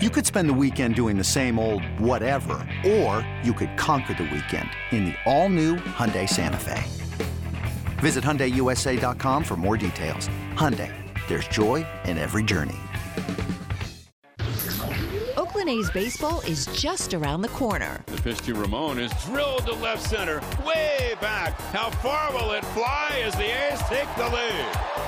You could spend the weekend doing the same old whatever, or you could conquer the weekend in the all-new Hyundai Santa Fe. Visit HyundaiUSA.com for more details. Hyundai, there's joy in every journey. Oakland A's baseball is just around the corner. The pitch to Ramon is drilled to left center, way back. How far will it fly as the A's take the lead?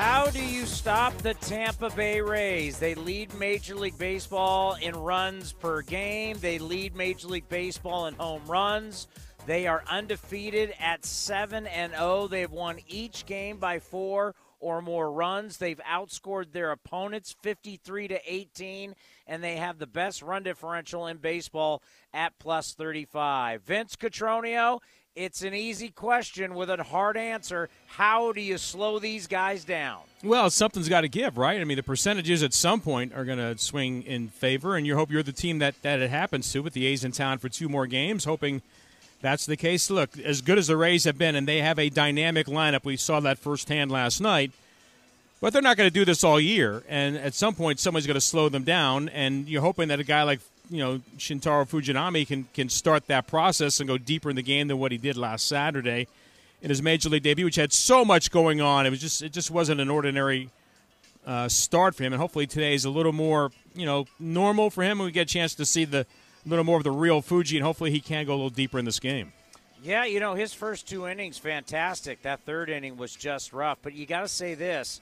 How do you stop the Tampa Bay Rays? They lead Major League Baseball in runs per game. They lead Major League Baseball in home runs. They are undefeated at 7 and 0. They've won each game by 4 or more runs. They've outscored their opponents 53 to 18 and they have the best run differential in baseball at plus 35. Vince Cotroneo it's an easy question with a hard answer. How do you slow these guys down? Well, something's got to give, right? I mean, the percentages at some point are going to swing in favor, and you hope you're the team that, that it happens to with the A's in town for two more games, hoping that's the case. Look, as good as the Rays have been, and they have a dynamic lineup, we saw that firsthand last night, but they're not going to do this all year, and at some point, somebody's going to slow them down, and you're hoping that a guy like you know Shintaro Fujinami can can start that process and go deeper in the game than what he did last Saturday in his major league debut, which had so much going on. It was just it just wasn't an ordinary uh, start for him, and hopefully today is a little more you know normal for him. And we get a chance to see the little more of the real Fuji, and hopefully he can go a little deeper in this game. Yeah, you know his first two innings fantastic. That third inning was just rough, but you got to say this.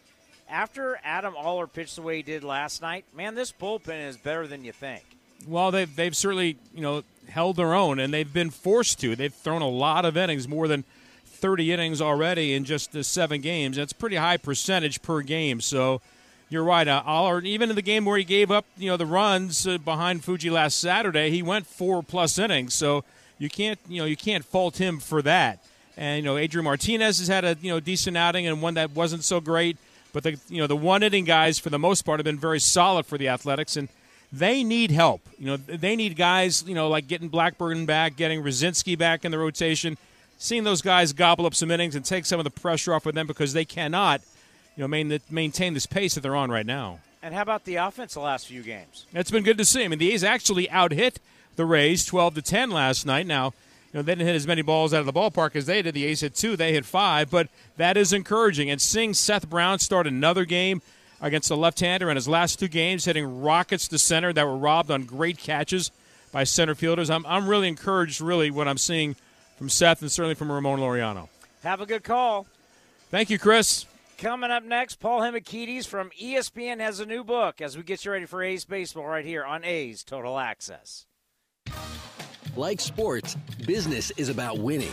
After Adam Oller pitched the way he did last night, man, this bullpen is better than you think. Well, they've they've certainly you know held their own, and they've been forced to. They've thrown a lot of innings, more than 30 innings already in just the seven games. That's pretty high percentage per game. So you're right. Uh, even in the game where he gave up, you know, the runs uh, behind Fuji last Saturday, he went four plus innings. So you can't, you know, you can't fault him for that. And you know, Adrian Martinez has had a you know decent outing and one that wasn't so great. But the you know the one inning guys for the most part have been very solid for the Athletics and they need help. You know, they need guys, you know, like getting Blackburn back, getting Rucinski back in the rotation, seeing those guys gobble up some innings and take some of the pressure off of them because they cannot, you know, main, maintain this pace that they're on right now. And how about the offense the last few games? It's been good to see. I mean, the A's actually out hit the Rays 12 to 10 last night. Now, you know, they didn't hit as many balls out of the ballpark as they did. The A's hit two, they hit five, but that is encouraging. And seeing Seth Brown start another game – against the left-hander in his last two games, hitting rockets to center that were robbed on great catches by center fielders. I'm, I'm really encouraged, really, what I'm seeing from Seth and certainly from Ramon Laureano. Have a good call. Thank you, Chris. Coming up next, Paul Hembekides from ESPN has a new book as we get you ready for A's baseball right here on A's Total Access. Like sports, business is about winning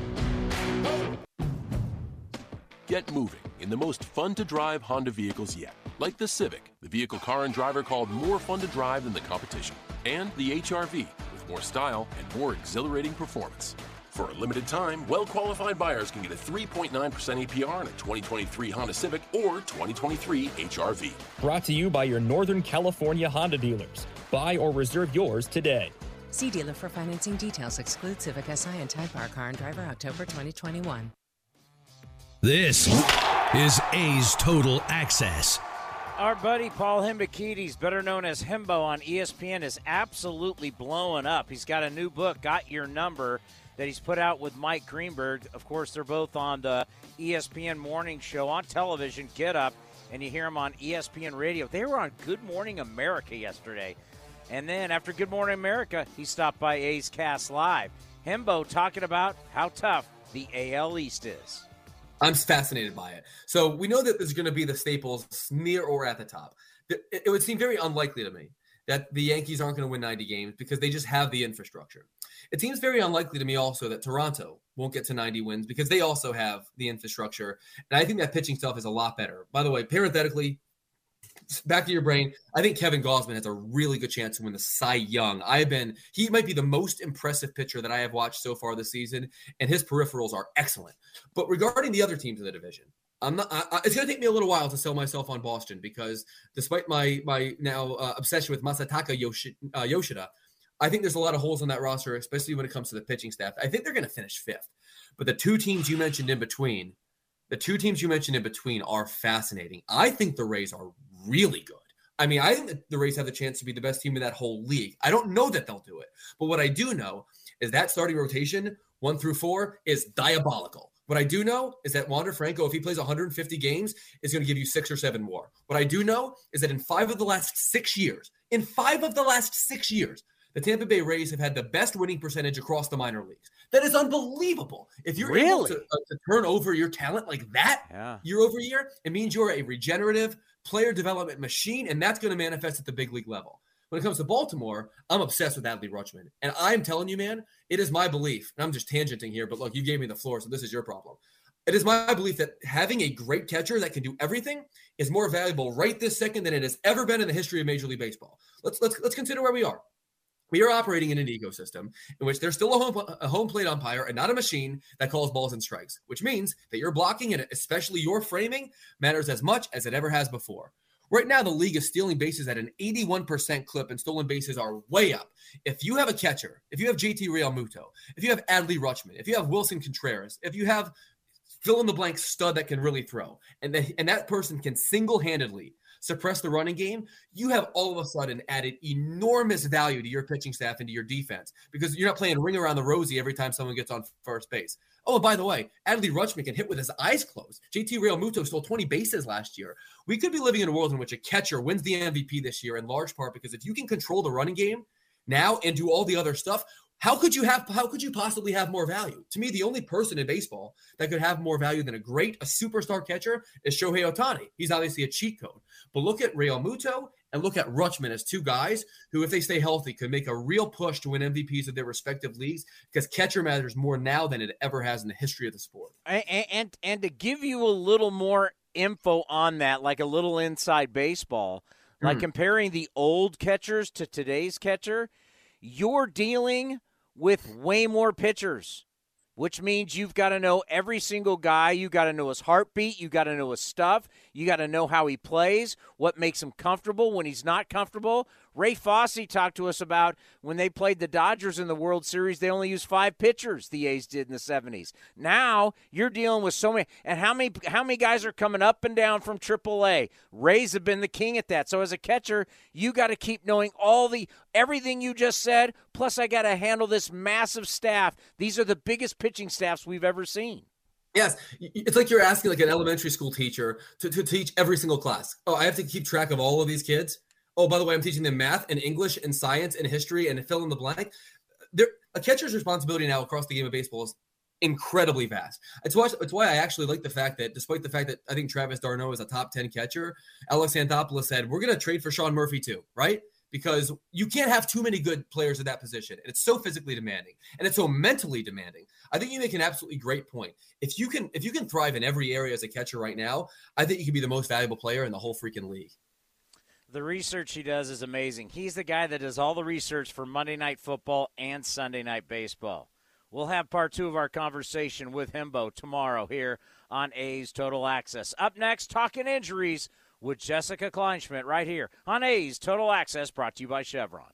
Get moving in the most fun to drive Honda vehicles yet, like the Civic, the vehicle car and driver called more fun to drive than the competition, and the HRV with more style and more exhilarating performance. For a limited time, well qualified buyers can get a 3.9% APR on a 2023 Honda Civic or 2023 HRV. Brought to you by your Northern California Honda dealers. Buy or reserve yours today. See dealer for financing details. Exclude Civic Si and Type R Car and Driver October 2021. This is A's Total Access. Our buddy Paul Hembekides, better known as Hembo on ESPN, is absolutely blowing up. He's got a new book, Got Your Number, that he's put out with Mike Greenberg. Of course, they're both on the ESPN morning show on television, Get Up, and you hear them on ESPN radio. They were on Good Morning America yesterday. And then after Good Morning America, he stopped by A's Cast Live. Hembo talking about how tough the AL East is. I'm fascinated by it. So we know that there's going to be the staples near or at the top. It would seem very unlikely to me that the Yankees aren't going to win 90 games because they just have the infrastructure. It seems very unlikely to me also that Toronto won't get to 90 wins because they also have the infrastructure. And I think that pitching stuff is a lot better. By the way, parenthetically, back to your brain. I think Kevin Gausman has a really good chance to win the Cy Young. I've been he might be the most impressive pitcher that I have watched so far this season, and his peripherals are excellent. But regarding the other teams in the division, I'm not. I, it's going to take me a little while to sell myself on Boston because despite my my now uh, obsession with Masataka Yoshi, uh, Yoshida, I think there's a lot of holes on that roster, especially when it comes to the pitching staff. I think they're going to finish fifth. But the two teams you mentioned in between, the two teams you mentioned in between are fascinating. I think the Rays are really good. I mean, I think the Rays have the chance to be the best team in that whole league. I don't know that they'll do it, but what I do know is that starting rotation, one through four, is diabolical. What I do know is that Wander Franco, if he plays 150 games, is going to give you six or seven more. What I do know is that in five of the last six years, in five of the last six years, the Tampa Bay Rays have had the best winning percentage across the minor leagues. That is unbelievable. If you're really? able to, uh, to, turn over your talent like that yeah. year over year, it means you're a regenerative player development machine, and that's going to manifest at the big league level. When it comes to Baltimore, I'm obsessed with Adley Rutschman. And I'm telling you, man, it is my belief, and I'm just tangenting here, but look, you gave me the floor, so this is your problem. It is my belief that having a great catcher that can do everything is more valuable right this second than it has ever been in the history of Major League Baseball. Let's let's let's consider where we are. We are operating in an ecosystem in which there's still a home, a home plate umpire and not a machine that calls balls and strikes, which means that your blocking and especially your framing matters as much as it ever has before. Right now, the league is stealing bases at an 81% clip, and stolen bases are way up. If you have a catcher, if you have JT Realmuto, if you have Adley Rutschman, if you have Willson Contreras, if you have fill in the blank stud that can really throw, and, the, and that person can single handedly suppress the running game, you have all of a sudden added enormous value to your pitching staff and to your defense because you're not playing ring around the rosy every time someone gets on first base. Oh, and by the way, Adley Rutschman can hit with his eyes closed. JT Realmuto stole 20 bases last year. We could be living in a world in which a catcher wins the MVP this year in large part because if you can control the running game now and do all the other stuff, how could you have how could you possibly have more value? To me, the only person in baseball that could have more value than a great, a superstar catcher is Shohei Ohtani. He's obviously a cheat code. But look at Realmuto and look at Rutschman as two guys who, if they stay healthy, could make a real push to win MVPs of their respective leagues because catcher matters more now than it ever has in the history of the sport. And and, and to give you a little more info on that, like a little inside baseball, like mm. comparing the old catchers to today's catcher, you're dealing – with way more pitchers, which means you've got to know every single guy. You got to know his heartbeat. You got to know his stuff. You got to know how he plays, what makes him comfortable when he's not comfortable. Ray Fosse talked to us about when they played the Dodgers in the World Series, they only used five pitchers, the A's did in the 70s. Now you're dealing with so many and how many how many guys are coming up and down from AAA? Rays have been the king at that. So as a catcher, you got to keep knowing all the everything you just said, plus I got to handle this massive staff. These are the biggest pitching staffs we've ever seen. Yes, it's like you're asking like an elementary school teacher to, to teach every single class. Oh, I have to keep track of all of these kids. Oh, by the way, I'm teaching them math and English and science and history and fill in the blank. There, a catcher's responsibility now across the game of baseball is incredibly vast. It's why, it's why I actually like the fact that, despite the fact that I think Travis d'Arnaud is a top 10 catcher, Alex Anthopoulos said, we're going to trade for Sean Murphy too, right? Because you can't have too many good players at that position. And it's so physically demanding and it's so mentally demanding. I think you make an absolutely great point. If you can, if you can thrive in every area as a catcher right now, I think you can be the most valuable player in the whole freaking league. The research he does is amazing. He's the guy that does all the research for Monday Night Football and Sunday Night Baseball. We'll have part two of our conversation with Hembo tomorrow here on A's Total Access. Up next, talking injuries with Jessica Kleinschmidt right here on A's Total Access, brought to you by Chevron.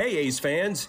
Hey, A's fans.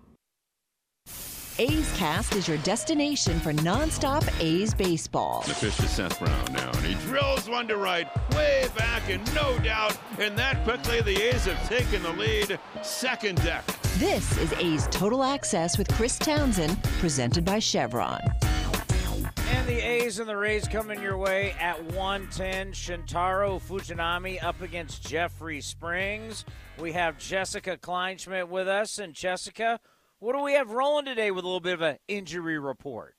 A's Cast is your destination for nonstop A's baseball. The pitch to Seth Brown now, and he drills one to right, way back, and no doubt. And that quickly, the A's have taken the lead. Second deck. This is A's Total Access with Chris Townsend, presented by Chevron. And the A's and the Rays coming your way at 110. Shintaro Fujinami up against Jeffrey Springs. We have Jessica Kleinschmidt with us. And Jessica, what do we have rolling today with a little bit of an injury report?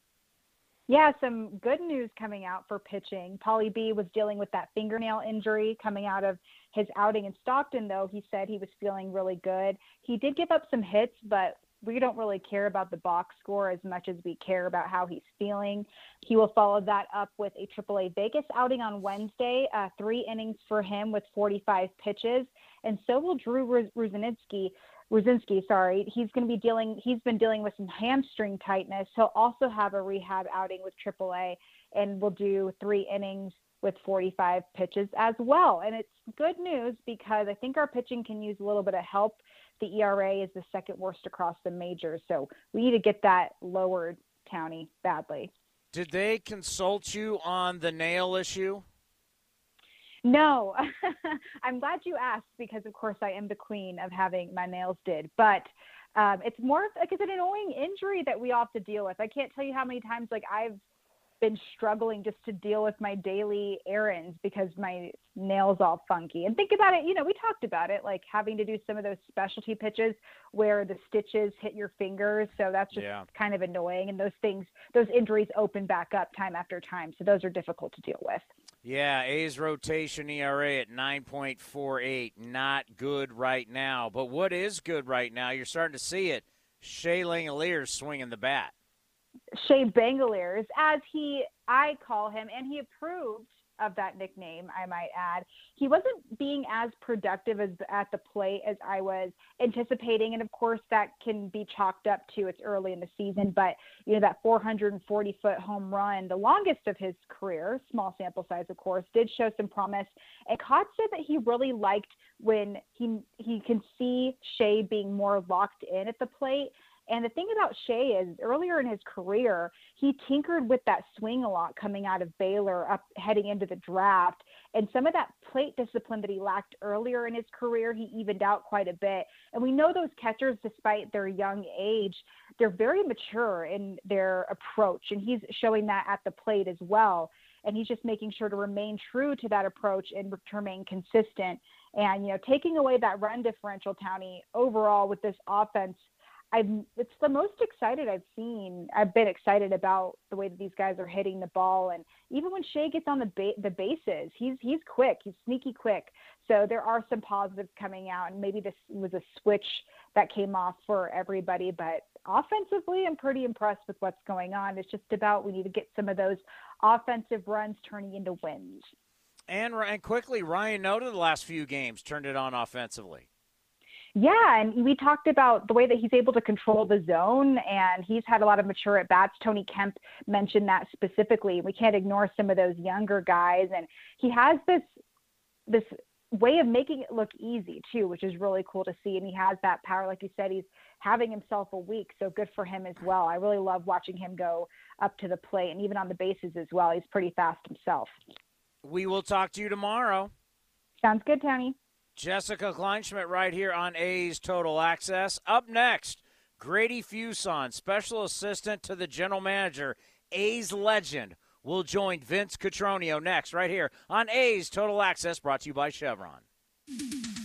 Yeah, some good news coming out for pitching. Paulie B was dealing with that fingernail injury coming out of his outing in Stockton, though. He said he was feeling really good. He did give up some hits, but we don't really care about the box score as much as we care about how he's feeling. He will follow that up with a AAA Vegas outing on Wednesday, uh, three innings for him with 45 pitches, and so will Drew Rucinski. Rucinski, sorry, he's going to be dealing. He's been dealing with some hamstring tightness. He'll also have a rehab outing with AAA, and will do three innings with 45 pitches as well. And it's good news because I think our pitching can use a little bit of help. The ERA is the second worst across the majors, so we need to get that lowered, Townie, badly. Did they consult you on the nail issue? No, I'm glad you asked because, of course, I am the queen of having my nails did. But um, it's more like it's an annoying injury that we all have to deal with. I can't tell you how many times like I've been struggling just to deal with my daily errands because my nails all funky. And think about it, you know, we talked about it, like having to do some of those specialty pitches where the stitches hit your fingers. So that's just yeah. kind of annoying. And those things, those injuries open back up time after time. So those are difficult to deal with. Yeah, A's rotation ERA at 9.48. Not good right now. But what is good right now, you're starting to see it. Shea Langeliers swinging the bat. Shea Bangaliers, as he I call him, and he approved of that nickname, I might add. He wasn't being as productive as at the plate as I was anticipating, and of course that can be chalked up to it's early in the season. But you know that 440 foot home run, the longest of his career, small sample size of course, did show some promise. And Kotsay said that he really liked when he he can see Shea being more locked in at the plate and the thing about Shea is earlier in his career, he tinkered with that swing a lot coming out of Baylor up heading into the draft. And some of that plate discipline that he lacked earlier in his career, he evened out quite a bit. And we know those catchers, despite their young age, they're very mature in their approach. And he's showing that at the plate as well. And he's just making sure to remain true to that approach and remain consistent. And, you know, taking away that run differential, Townie, overall with this offense – I'm it's the most excited I've seen. I've been excited about the way that these guys are hitting the ball, and even when Shea gets on the ba- the bases, he's he's quick, he's sneaky quick. So there are some positives coming out, and maybe this was a switch that came off for everybody. But offensively, I'm pretty impressed with what's going on. It's just about we need to get some of those offensive runs turning into wins. And and quickly, Ryan Noda the last few games turned it on offensively. Yeah, and we talked about the way that he's able to control the zone, and he's had a lot of mature at bats. Tony Kemp mentioned that specifically. We can't ignore some of those younger guys, and he has this this way of making it look easy too, which is really cool to see. And he has that power, like you said, he's having himself a week, so good for him as well. I really love watching him go up to the plate, and even on the bases as well. He's pretty fast himself. We will talk to you tomorrow. Sounds good, Tony. Jessica Kleinschmidt right here on A's Total Access. Up next, Grady Fuson, special assistant to the general manager, A's legend, will join Vince Cotroneo next, right here on A's Total Access, brought to you by Chevron.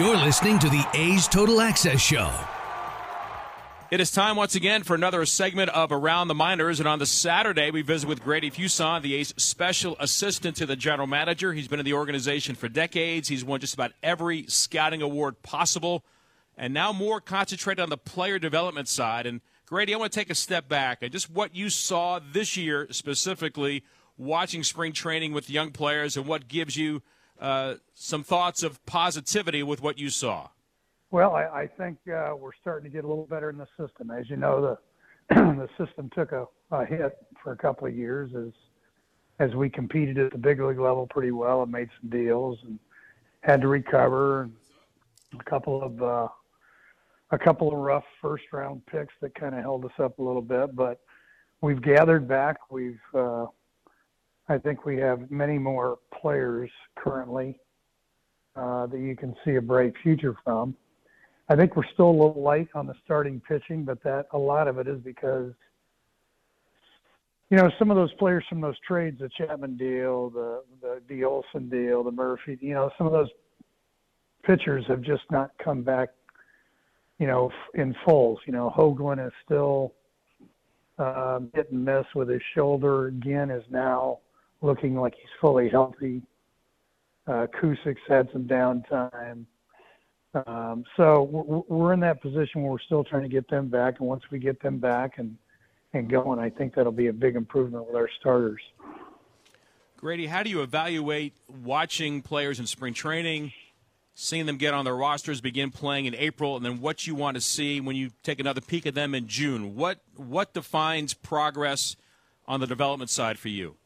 You're listening to the A's Total Access Show. It is time once again for another segment of Around the Minors. And on the Saturday, we visit with Grady Fuson, the A's special assistant to the general manager. He's been in the organization for decades. He's won just about every scouting award possible. And now more concentrated on the player development side. And Grady, I want to take a step back and just what you saw this year specifically watching spring training with young players and what gives you uh, some thoughts of positivity with what you saw. Well, I, I think uh, we're starting to get a little better in the system. As you know, the the system took a, a hit for a couple of years as as we competed at the big league level pretty well and made some deals and had to recover and a couple of uh, a couple of rough first round picks that kind of held us up a little bit, but we've gathered back. We've uh, I think we have many more players currently uh, that you can see a bright future from. I think we're still a little light on the starting pitching, but that a lot of it is because you know some of those players from those trades, the Chapman deal, the the the Olson deal, the Murphy, you know, some of those pitchers have just not come back, you know, in fulls. You know, Hoglund is still uh, hit and miss with his shoulder. Again, is now looking like he's fully healthy. Uh, had some downtime. Um, so we're in that position where we're still trying to get them back, and once we get them back and and going, I think that'll be a big improvement with our starters. Grady, how do you evaluate watching players in spring training, seeing them get on their rosters, begin playing in April, and then what you want to see when you take another peek at them in June? What what defines progress on the development side for you?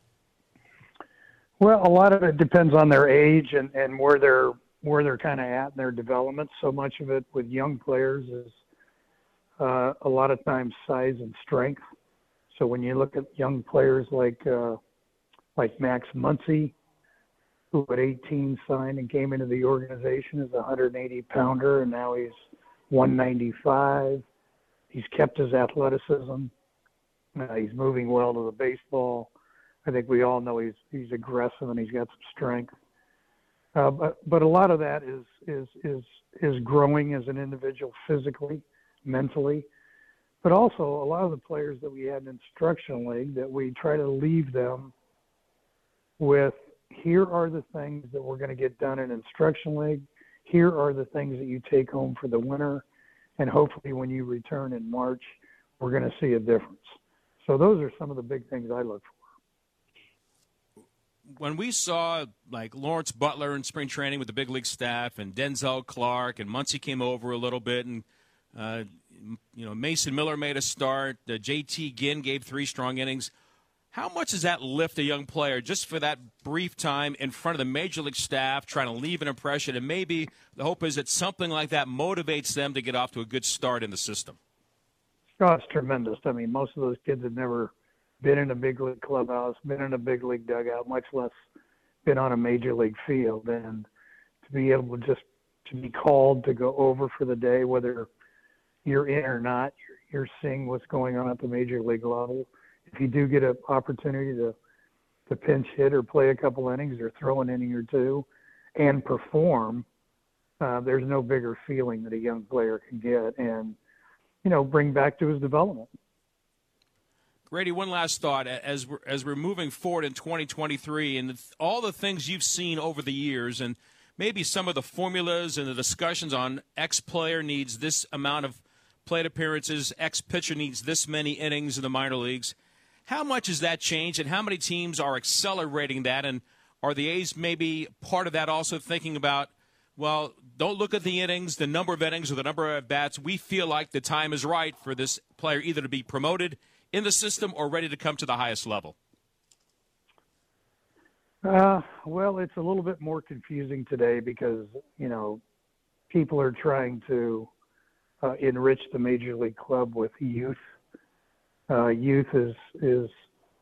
Well, a lot of it depends on their age and, and where they're where they're kind of at in their development. So much of it with young players is uh, a lot of times size and strength. So when you look at young players like uh, like Max Muncy, who at 18 signed and came into the organization as a 180 pounder, and now he's 195. He's kept his athleticism. Uh, he's moving well to the baseball. I think we all know he's he's aggressive and he's got some strength. Uh, but but a lot of that is is is is growing as an individual physically, mentally, but also a lot of the players that we had in instructional league that we try to leave them with here are the things that we're going to get done in instruction league. Here are the things that you take home for the winter, and hopefully when you return in March, we're going to see a difference. So those are some of the big things I look for when we saw like Lawrence Butler in spring training with the big league staff, and Denzel Clarke, and Muncy came over a little bit, and uh, you know Mason Miller made a start. Uh, J.T. Ginn gave three strong innings. How much does that lift a young player just for that brief time in front of the major league staff, trying to leave an impression? And maybe the hope is that something like that motivates them to get off to a good start in the system. Oh, it's tremendous. I mean, most of those kids have never been in a big league clubhouse, been in a big league dugout, much less been on a major league field. And to be able just to be called to go over for the day, whether you're in or not, you're, seeing what's going on at the major league level. If you do get an opportunity to to pinch hit or play a couple innings or throw an inning or two and perform, uh, there's no bigger feeling that a young player can get and you know bring back to his development. Grady, one last thought as we're, as we're moving forward in 2023 and all the things you've seen over the years and maybe some of the formulas and the discussions on X player needs this amount of plate appearances, X pitcher needs this many innings in the minor leagues. How much has that changed, and how many teams are accelerating that? And are the A's maybe part of that also thinking about, well, don't look at the innings, the number of innings, or the number of bats. We feel like the time is right for this player either to be promoted in the system or ready to come to the highest level. Uh, well, it's a little bit more confusing today because you know people are trying to uh, enrich the major league club with youth. Uh, youth is is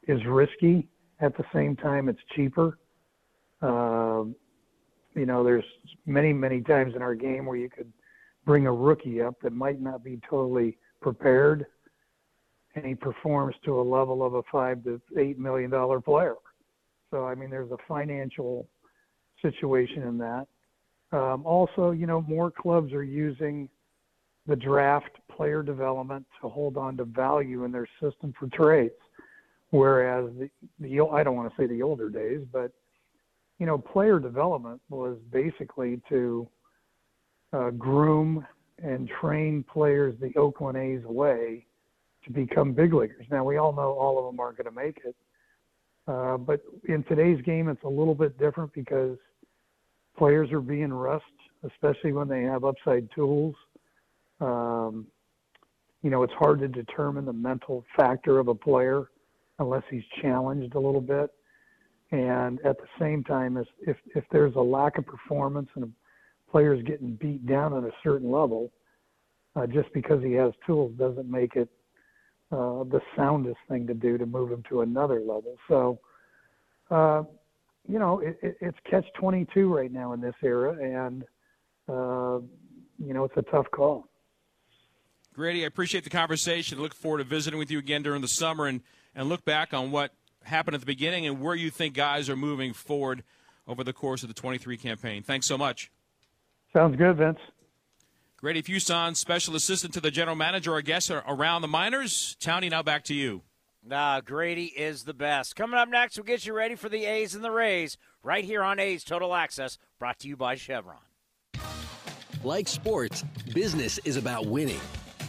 is risky. At the same time, it's cheaper. Um, you know, there's many many times in our game where you could bring a rookie up that might not be totally prepared, and he performs to a level of a five to eight million dollar player. So I mean, there's a financial situation in that. Um, also, you know, more clubs are using the draft player development to hold on to value in their system for trades, whereas the, the I don't want to say the older days, but you know, player development was basically to uh, groom and train players the Oakland A's way to become big leaguers. Now we all know all of them aren't going to make it, uh, but in today's game, it's a little bit different because players are being rushed, especially when they have upside tools. Um, you know, it's hard to determine the mental factor of a player unless he's challenged a little bit. And at the same time, if if, there's a lack of performance and a player's getting beat down at a certain level, uh, just because he has tools doesn't make it uh, the soundest thing to do to move him to another level. So, uh, you know, it, it, it's catch 22 right now in this era, and uh, you know, it's a tough call. Grady, I appreciate the conversation. Look forward to visiting with you again during the summer and, and look back on what happened at the beginning and where you think guys are moving forward over the course of the 23 campaign. Thanks so much. Sounds good, Vince. Grady Fuson, special assistant to the general manager, I guess, around the minors. Townie, now back to you. Nah, Grady is the best. Coming up next, we'll get you ready for the A's and the Rays right here on A's Total Access, brought to you by Chevron. Like sports, business is about winning.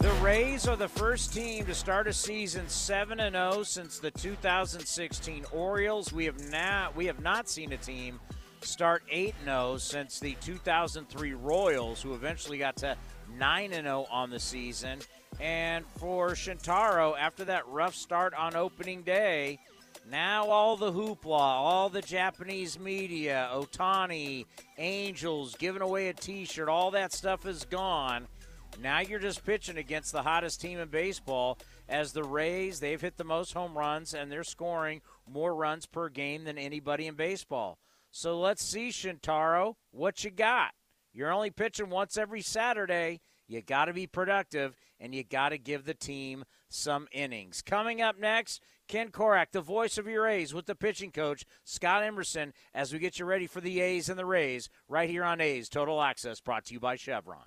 The Rays are the first team to start a season 7 and 0 since the 2016 Orioles. We have not we have not seen a team start 8 0 since the 2003 Royals who eventually got to 9 0 on the season. And for Shintaro, after that rough start on opening day, now all the hoopla, all the Japanese media, Ohtani, Angels, giving away a t shirt, all that stuff is gone. Now you're just pitching against the hottest team in baseball as the Rays, they've hit the most home runs and they're scoring more runs per game than anybody in baseball. So let's see, Shintaro, what you got. You're only pitching once every Saturday. You got to be productive and you got to give the team some innings. Coming up next, Ken Korach, the voice of your A's, with the pitching coach, Scott Emerson, as we get you ready for the A's and the Rays right here on A's Total Access, brought to you by Chevron.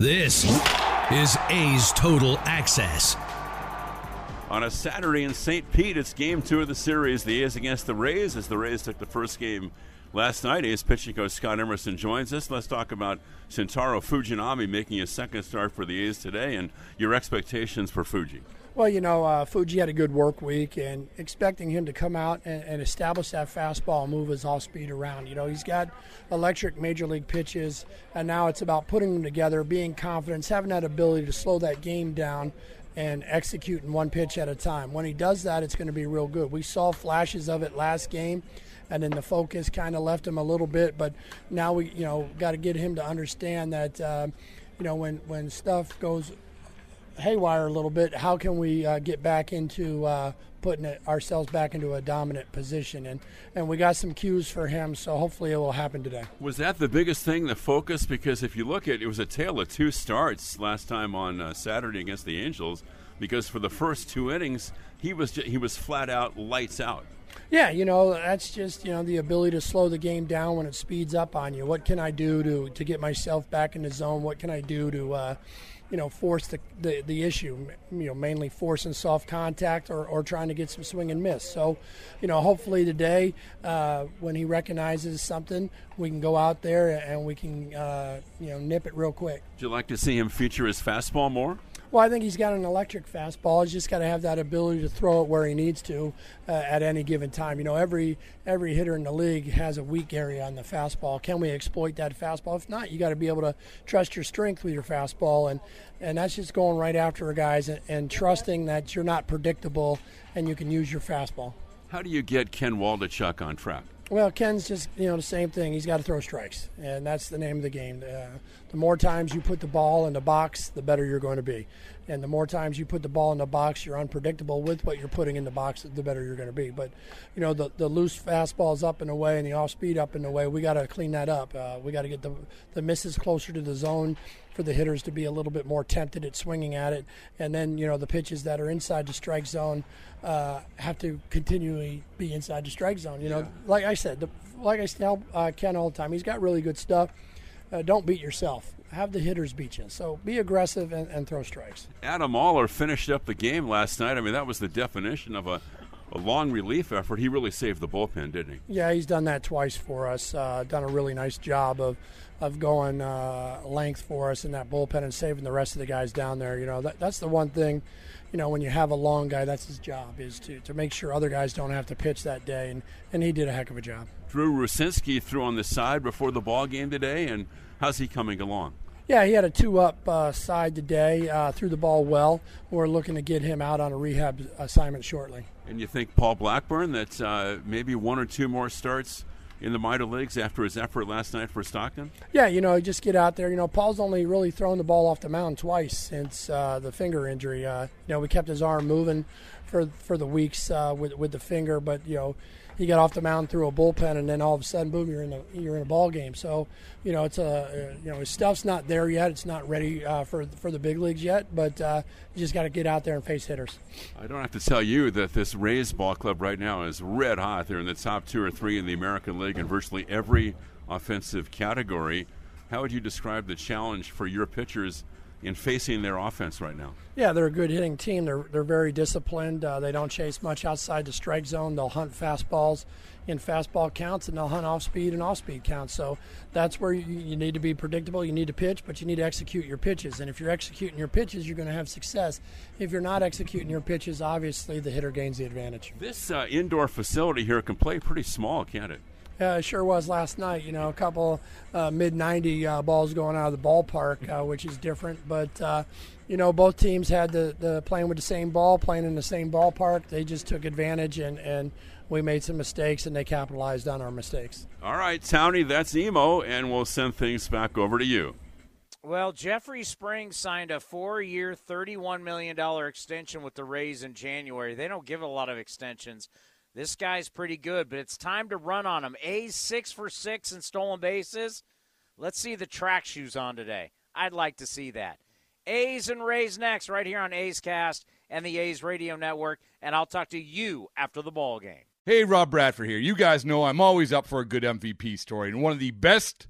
This is A's Total Access. On a Saturday in St. Pete, it's game two of the series. The A's against the Rays as the Rays took the first game last night. A's pitching coach Scott Emerson joins us. Let's talk about Shintaro Fujinami making his second start for the A's today and your expectations for Fuji. Well, you know, uh, Fuji had a good work week, and expecting him to come out and, and establish that fastball move his off speed around. You know, he's got electric major league pitches, and now it's about putting them together, being confident, having that ability to slow that game down and executing one pitch at a time. When he does that, it's going to be real good. We saw flashes of it last game, and then the focus kind of left him a little bit. But now we, you know, got to get him to understand that, uh, you know, when when stuff goes haywire a little bit, how can we uh, get back into uh, putting it, ourselves back into a dominant position? And and we got some cues for him, so hopefully it will happen today. Was that the biggest thing, the focus? Because if you look at it, was a tale of two starts last time on uh, Saturday against the Angels. Because for the first two innings, he was he was flat out lights out. Yeah, you know, that's just, you know, the ability to slow the game down when it speeds up on you. What can I do to, to get myself back in the zone? What can I do to, uh, you know, force the, the, the issue, you know, mainly forcing soft contact or, or trying to get some swing and miss. So, you know, hopefully today, uh, when he recognizes something, we can go out there and we can, uh, you know, nip it real quick. Would you like to see him feature his fastball more? Well, I think he's got an electric fastball. He's just got to have that ability to throw it where he needs to uh, at any given time. You know, every every hitter in the league has a weak area on the fastball. Can we exploit that fastball? If not, you got to be able to trust your strength with your fastball, and and that's just going right after guys and, and trusting that you're not predictable and you can use your fastball. How do you get Ken Waldichuk on track? Well, Ken's just you know the same thing. He's got to throw strikes, and that's the name of the game. Uh, the more times you put the ball in the box, the better you're going to be. And the more times you put the ball in the box, you're unpredictable with what you're putting in the box, the better you're going to be. But you know the the loose fastballs up and away, and the off speed up and away. We got to clean that up. Uh, we got to get the the misses closer to the zone for the hitters to be a little bit more tempted at swinging at it. And then, you know, the pitches that are inside the strike zone uh, have to continually be inside the strike zone. You know, yeah. like I said, the, like I tell uh, Ken all the time, he's got really good stuff. Uh, don't beat yourself. Have the hitters beat you. So be aggressive and, and throw strikes. Adam Oller finished up the game last night. I mean, that was the definition of a a long relief effort, he really saved the bullpen, didn't he? Yeah, he's done that twice for us. Uh, done a really nice job of of going uh, length for us in that bullpen and saving the rest of the guys down there. You know, that, that's the one thing. You know, when you have a long guy, that's his job is to to make sure other guys don't have to pitch that day, and and he did a heck of a job. Drew Rucinski threw on the side before the ball game today, and how's he coming along? Yeah, he had a two up uh, side today, uh, threw the ball well. We're looking to get him out on a rehab assignment shortly. And you think Paul Blackburn that uh, maybe one or two more starts in the minor leagues after his effort last night for Stockton? Yeah, you know, just get out there. You know, Paul's only really thrown the ball off the mound twice since uh, the finger injury. Uh, you know, we kept his arm moving for for the weeks uh, with with the finger, but you know, he got off the mound through a bullpen, and then all of a sudden, boom, you're in a you're in a ball game. So, you know, it's a you know his stuff's not there yet. It's not ready uh, for for the big leagues yet, but uh, you just got to get out there and face hitters. I don't have to tell you that this Rays ball club right now is red hot. They're in the top two or three in the American League in virtually every offensive category. How would you describe the challenge for your pitchers? In facing their offense right now? Yeah, they're a good hitting team. They're they're very disciplined. Uh, they don't chase much outside the strike zone. They'll hunt fastballs in fastball counts, and they'll hunt off speed and off speed counts. So that's where you, you need to be predictable. You need to pitch, but you need to execute your pitches. And if you're executing your pitches, you're going to have success. If you're not executing your pitches, obviously the hitter gains the advantage. This uh, indoor facility here can play pretty small, can't it? Yeah, it sure was last night. You know, a couple uh, mid 90 uh, balls going out of the ballpark, uh, which is different. But, uh, you know, both teams had the, the playing with the same ball, playing in the same ballpark. They just took advantage, and, and we made some mistakes, and they capitalized on our mistakes. All right, Townie, that's Emo, and we'll send things back over to you. Well, Jeffrey Springs signed a four year, $31 million extension with the Rays in January. They don't give a lot of extensions. This guy's pretty good, but it's time to run on him. A's six for six in stolen bases. Let's see the track shoes on today. I'd like to see that. A's and Rays next, right here on A's Cast and the A's Radio Network, and I'll talk to you after the ball game. Hey, Rob Bradford here. You guys know I'm always up for a good MVP story, and one of the best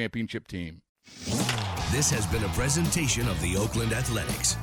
championship team. This has been a presentation of the Oakland Athletics.